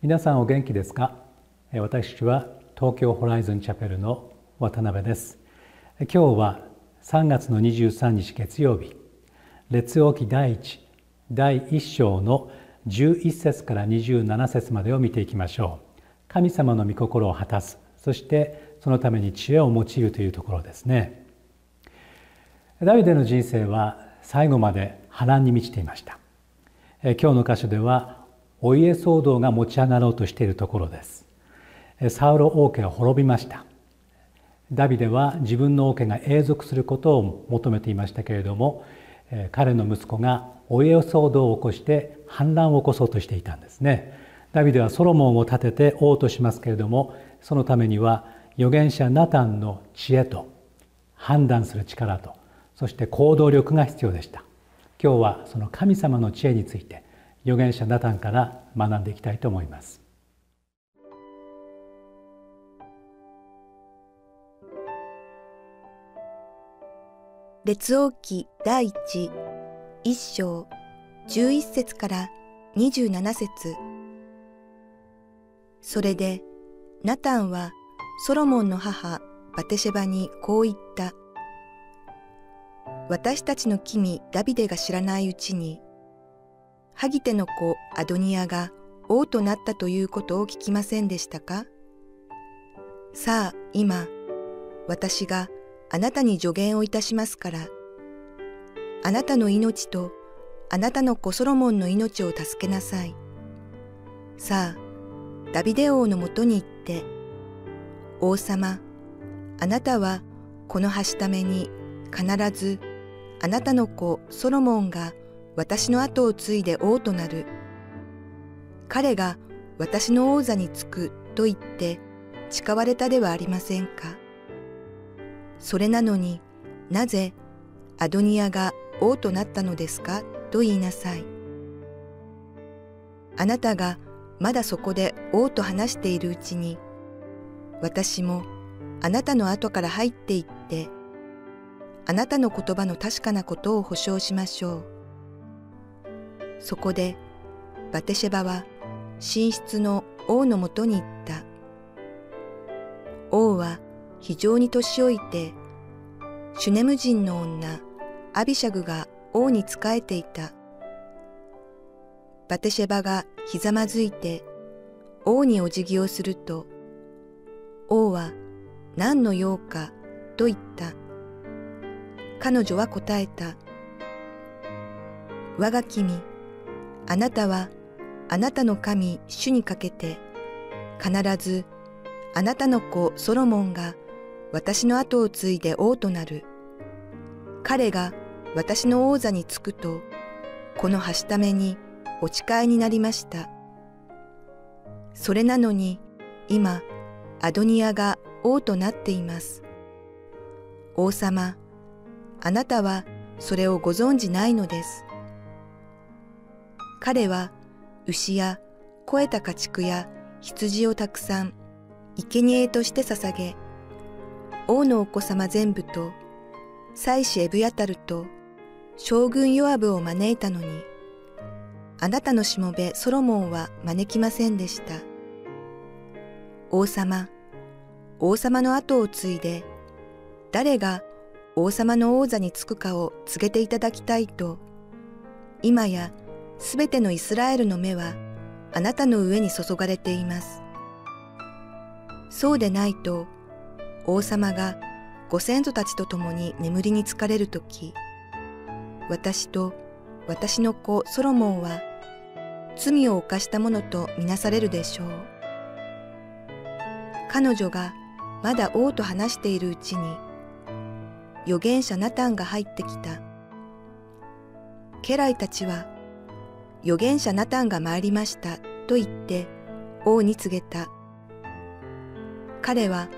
皆さんお元気ですか？私は東京ホライズンチャペルの渡辺です。今日は3月の23日月曜日。列王記第一第1章の11節から27節までを見ていきましょう。神様の御心を果たす。そしてそのために知恵を用いるというところですね。ダビデの人生は最後まで波乱に満ちていました。今日の箇所ではお家騒動が持ち上がろうとしているところです。サウロ王家は滅びました。ダビデは自分の王家が永続することを求めていましたけれども彼の息子がお家騒動を起こして反乱を起こそうとしていたんですね。ダビデはソロモンを立てて王としますけれどもそのためには預言者ナタンの知恵と判断する力とそして行動力が必要でした。今日はその神様の知恵について預言者ナタンから学んでいきたいと思います。列王記第一一章十一節から二十七節。それでナタンはソロモンの母バテシェバにこう言った。私たちの君ダビデが知らないうちにハギテの子アドニアが王となったということを聞きませんでしたか？さあ今、私があなたに助言をいたしますから、あなたの命とあなたの子ソロモンの命を助けなさい。さあ、ダビデ王のもとに行って、王様、あなたはこの橋ために必ずあなたの子ソロモンが私の後を継いで王となる。彼が私の王座につくと言って誓われたではありませんか。それなのになぜアドニアが王となったのですかと言いなさい。あなたがまだそこで王と話しているうちに私もあなたの後から入っていってあなたの言葉の確かなことを保証しましょう。そこでバテシェバは寝室の王のもとに行った。王は非常に年老いて、シュネム人の女アビシャグが王に仕えていた。バテシェバがひざまずいて王にお辞儀をすると、王は何の用かと言った。彼女は答えた。我が君、あなたはあなたの神主にかけて必ずあなたの子ソロモンが私の後を継いで王となる。彼が私の王座につくとこのはしためにお誓いになりました。それなのに今アドニアが王となっています。王様、あなたはそれをご存じないのです。彼は牛や肥えた家畜や羊をたくさん生贄として捧げ、王のお子様全部と妻子エブヤタルと将軍ヨアブを招いたのに、あなたのしもべソロモンは招きませんでした。王様、王様の後を継いで、誰が王様の王座につくかを告げていただきたいと、今やすべてのイスラエルの目はあなたの上に注がれています。そうでないと、王様がご先祖たちと共に眠りにつかれるとき、私と私の子ソロモンは罪を犯したものとみなされるでしょう。彼女がまだ王と話しているうちに、預言者ナタンが入ってきた。家来たちは、預言者ナタンが参りましたと言って王に告げた。彼は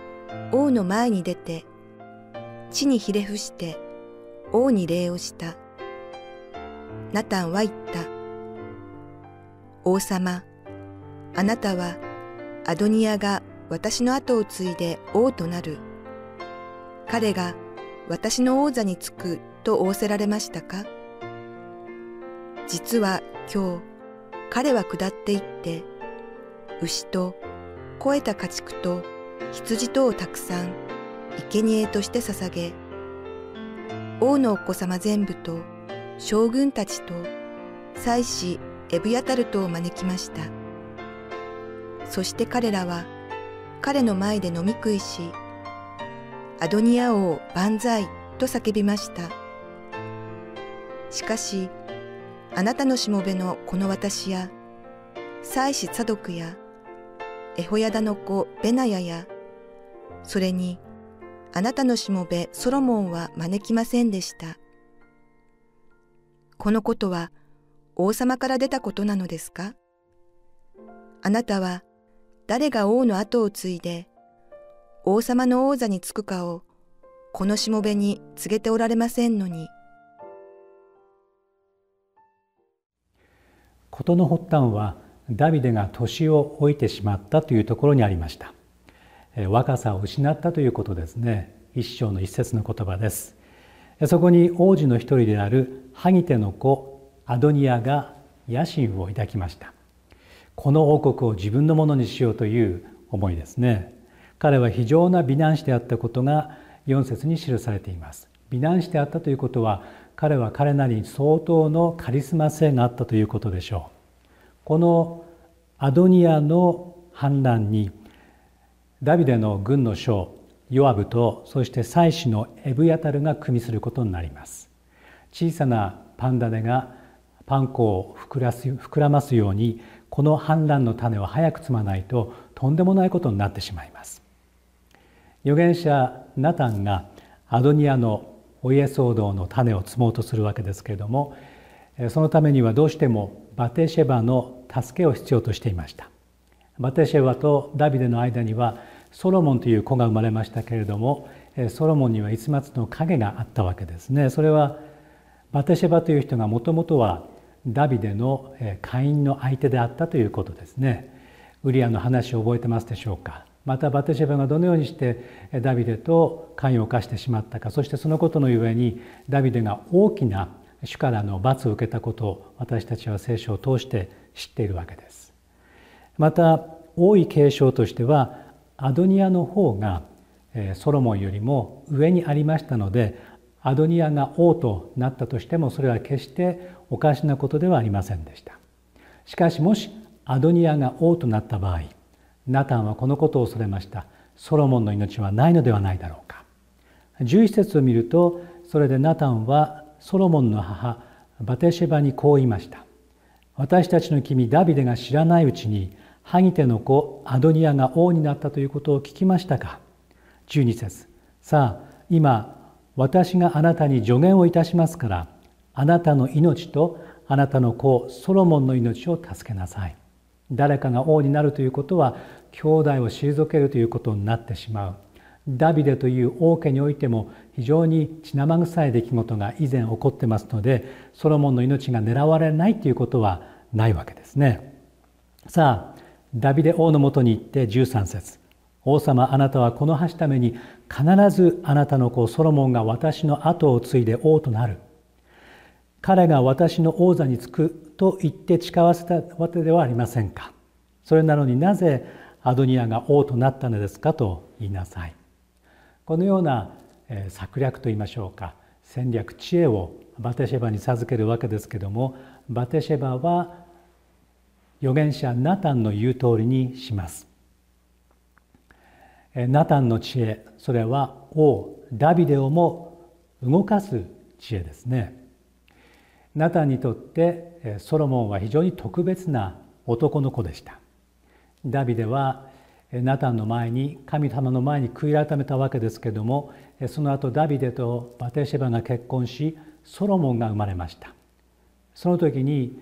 王の前に出て、地にひれ伏して王に礼をした。ナタンは言った。王様、あなたはアドニアが私の後を継いで王となる。彼が私の王座につくと仰せられましたか？実は今日彼は下っていって牛と肥えた家畜と羊とをたくさん生贄として捧げ王のお子様全部と将軍たちと祭司エブヤタルトを招きました。そして彼らは彼の前で飲み食いしアドニア王万歳と叫びました。しかしあなたのしもべのこの私や、祭司サドクや、エホヤダの子ベナヤや、それにあなたのしもべソロモンは招きませんでした。このことは王様から出たことなのですか？あなたは誰が王の後を継いで王様の王座につくかをこのしもべに告げておられませんのに。事の発端はダビデが年を老いてしまったというところにありました。若さを失ったということですね。一章の一節の言葉です。そこに王子の一人であるハギテの子アドニアが野心を抱きました。この王国を自分のものにしようという思いですね。彼は非常な美男子であったことが4節に記されています。美男子であったということは彼は彼なりに相当のカリスマ性があったということでしょう。このアドニアの反乱にダビデの軍の将ヨアブとそして妻子のエブヤタルが組みすることになります。小さなパンダネがパン粉を膨らす膨らますようにこの反乱の種を早く摘まないととんでもないことになってしまいます。預言者ナタンがアドニアのお家騒動の種を摘もうとするわけですけれどもそのためにはどうしてもバテシェバの助けを必要としていました。バテシェバとダビデの間にはソロモンという子が生まれましたけれどもソロモンには逸末の影があったわけですね。それはバテシェバという人がもともとはダビデの会員の相手であったということですね。ウリアの話を覚えてますでしょうか？またバテシェバがどのようにしてダビデと関与を犯してしまったかそしてそのことのゆえにダビデが大きな主からの罰を受けたことを私たちは聖書を通して知っているわけです。また多い継承としてはアドニアの方がソロモンよりも上にありましたのでアドニアが王となったとしてもそれは決しておかしなことではありませんでした。しかしもしアドニアが王となった場合ナタンはこのことを恐れました。ソロモンの命はないのではないだろうか。11節を見るとそれでナタンはソロモンの母バテシェバにこう言いました。私たちの君ダビデが知らないうちにハギテの子アドニアが王になったということを聞きましたか。12節。さあ今私があなたに助言をいたしますからあなたの命とあなたの子ソロモンの命を助けなさい。誰かが王になるということは兄弟を退けるということになってしまうダビデという王家においても非常に血生臭い出来事が以前起こってますのでソロモンの命が狙われないということはないわけですね。さあダビデ王のもとに行って13節王様あなたはこの橋ために必ずあなたの子ソロモンが私の後を継いで王となる。彼が私の王座につくと言って誓わせたわけではありませんか。それなのになぜアドニアが王となったのですかと言いなさい。このような策略といいましょうか。戦略知恵をバテシェバに授けるわけですけどもバテシェバは預言者ナタンの言う通りにします。ナタンの知恵それは王ダビデをも動かす知恵ですね。ナタンにとってソロモンは非常に特別な男の子でした。ダビデはナタンの前に神様の前に悔い改めたわけですけどもその後ダビデとバテシェバが結婚しソロモンが生まれました。その時に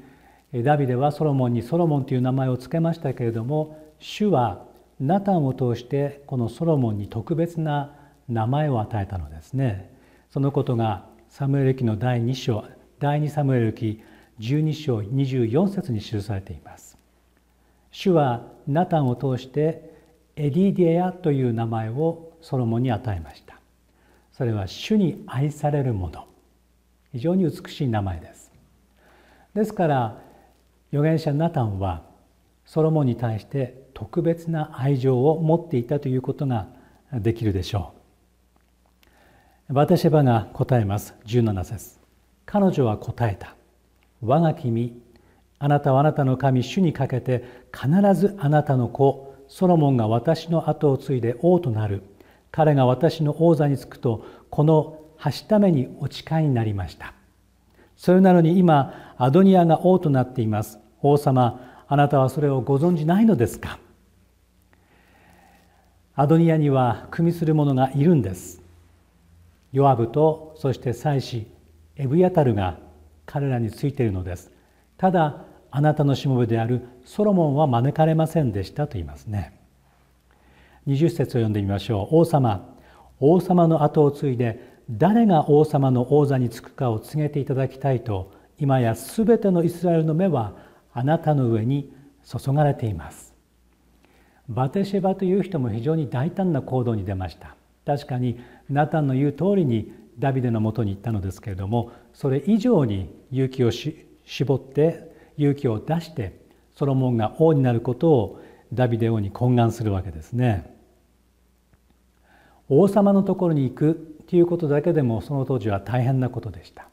ダビデはソロモンにソロモンという名前を付けましたけれども主はナタンを通してこのソロモンに特別な名前を与えたのですね。そのことがサムエル記の第2章第2サムエル記12章24節に記されています。主はナタンを通してエディディアという名前をソロモンに与えました。それは主に愛されるもの。非常に美しい名前です。ですから預言者ナタンはソロモンに対して特別な愛情を持っていたということができるでしょう。バテシェバが答えます。17節。彼女は答えた。我が君あなたはあなたの神主にかけて必ずあなたの子ソロモンが私の後を継いで王となる。彼が私の王座につくとこのはしためにお誓いになりました。それなのに今アドニアが王となっています。王様あなたはそれをご存じないのですか？アドニアには組みする者がいるんです。ヨアブとそして祭司エブヤタルが彼らについているのです。ただあなたのしもべであるソロモンは招かれませんでしたと言いますね。20節を読んでみましょう。王様王様の後を継いで誰が王様の王座につくかを告げていただきたいと今やすべてのイスラエルの目はあなたの上に注がれています。バテシェバという人も非常に大胆な行動に出ました。確かにナタンの言う通りにダビデのもとに行ったのですけれどもそれ以上に勇気を絞って勇気を出してソロモンが王になることをダビデ王に懇願するわけですね。王様のところに行くということだけでもその当時は大変なことでした。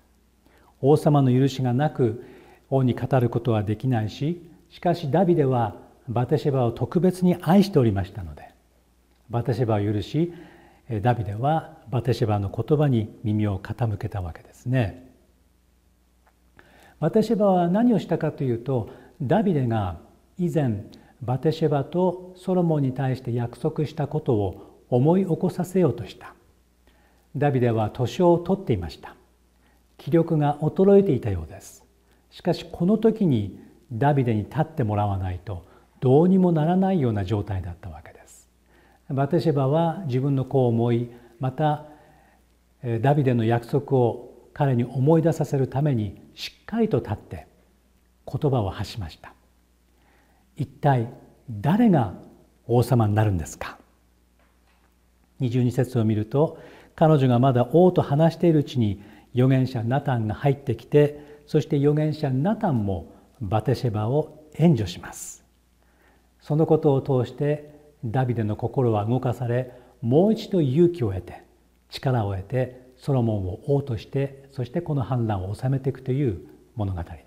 王様の許しがなく王に語ることはできないししかしダビデはバテシェバを特別に愛しておりましたのでバテシェバを許しダビデはバテシェバの言葉に耳を傾けたわけですね。バテシェバは何をしたかというとダビデが以前バテシェバとソロモンに対して約束したことを思い起こさせようとした。ダビデは年を取っていました。気力が衰えていたようです。しかしこの時にダビデに立ってもらわないとどうにもならないような状態だったわけです。バテシェバは自分の子を思いまたダビデの約束を彼に思い出させるためにしっかりと立って言葉を発しました。一体誰が王様になるんですか？22節を見ると彼女がまだ王と話しているうちに預言者ナタンが入ってきてそして預言者ナタンもバテシェバを援助します。そのことを通してダビデの心は動かされもう一度勇気を得て力を得てソロモンを王としてそしてこの反乱を収めていくという物語です。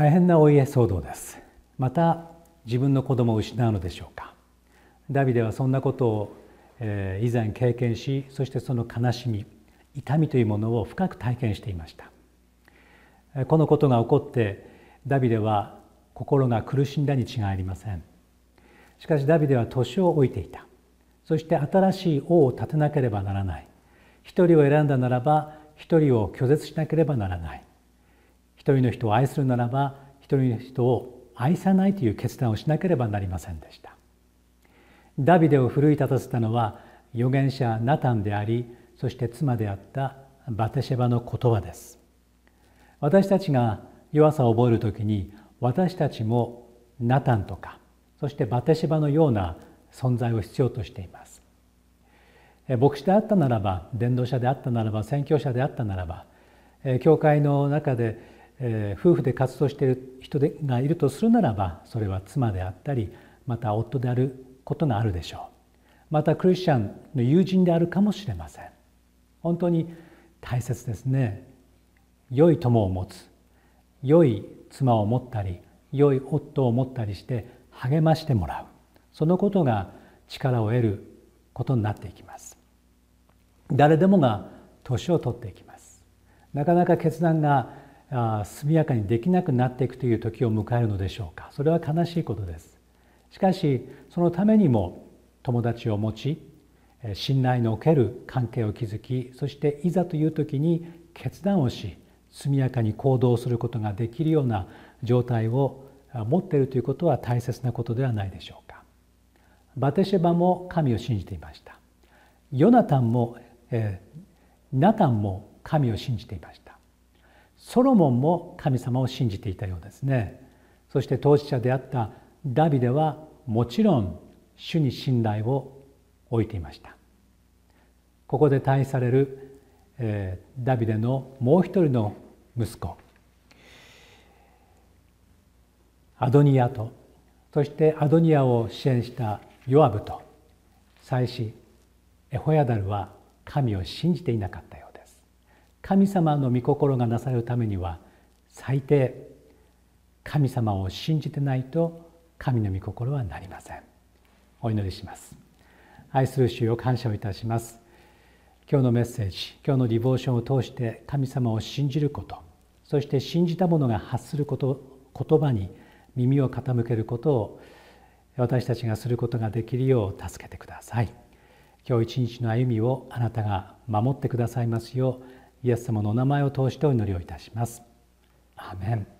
大変なお家騒動です。また自分の子供を失うのでしょうか。ダビデはそんなことを、えー、以前経験しそしてその悲しみ痛みというものを深く体験していました。このことが起こってダビデは心が苦しんだに違いありません。しかしダビデは年を置いていた。そして新しい王を立てなければならない。一人を選んだならば一人を拒絶しなければならない。一人の人を愛するならば一人の人を愛さないという決断をしなければなりませんでした。ダビデを奮い立たせたのは預言者ナタンでありそして妻であったバテシェバの言葉です。私たちが弱さを覚える時に私たちもナタンとかそしてバテシェバのような存在を必要としています。牧師であったならば伝道者であったならば宣教者であったならば教会の中でえー、夫婦で活動している人がいるとするならばそれは妻であったりまた夫であることがあるでしょう。またクリスチャンの友人であるかもしれません。本当に大切ですね。良い友を持つ良い妻を持ったり良い夫を持ったりして励ましてもらう。そのことが力を得ることになっていきます。誰でもが年を取っていきます。なかなか決断が速やかにできなくなっていくという時を迎えるのでしょうかそれは悲しいことですしかしそのためにも友達を持ち信頼のおける関係を築きそしていざという時に決断をし速やかに行動することができるような状態を持っているということは大切なことではないでしょうか。バテシェバも神を信じていました。ヨナタンも、えー、ナタンも神を信じていました。ソロモンも神様を信じていたようですね。そして当事者であったダビデはもちろん主に信頼を置いていましたここで対される、え、ダビデのもう一人の息子アドニアとそしてアドニアを支援したヨアブと祭司エホヤダルは神を信じていなかったようです神様の御心がなされるためには最低神様を信じてないと神の御心はなりません。お祈りします。愛する主を感謝をいたします。今日のメッセージ今日のディボーションを通して神様を信じることそして信じた者が発すること言葉に耳を傾けることを私たちがすることができるよう助けてください。今日一日の歩みをあなたが守ってくださいますようイエス様のお名前を通してお祈りをいたします。アメン。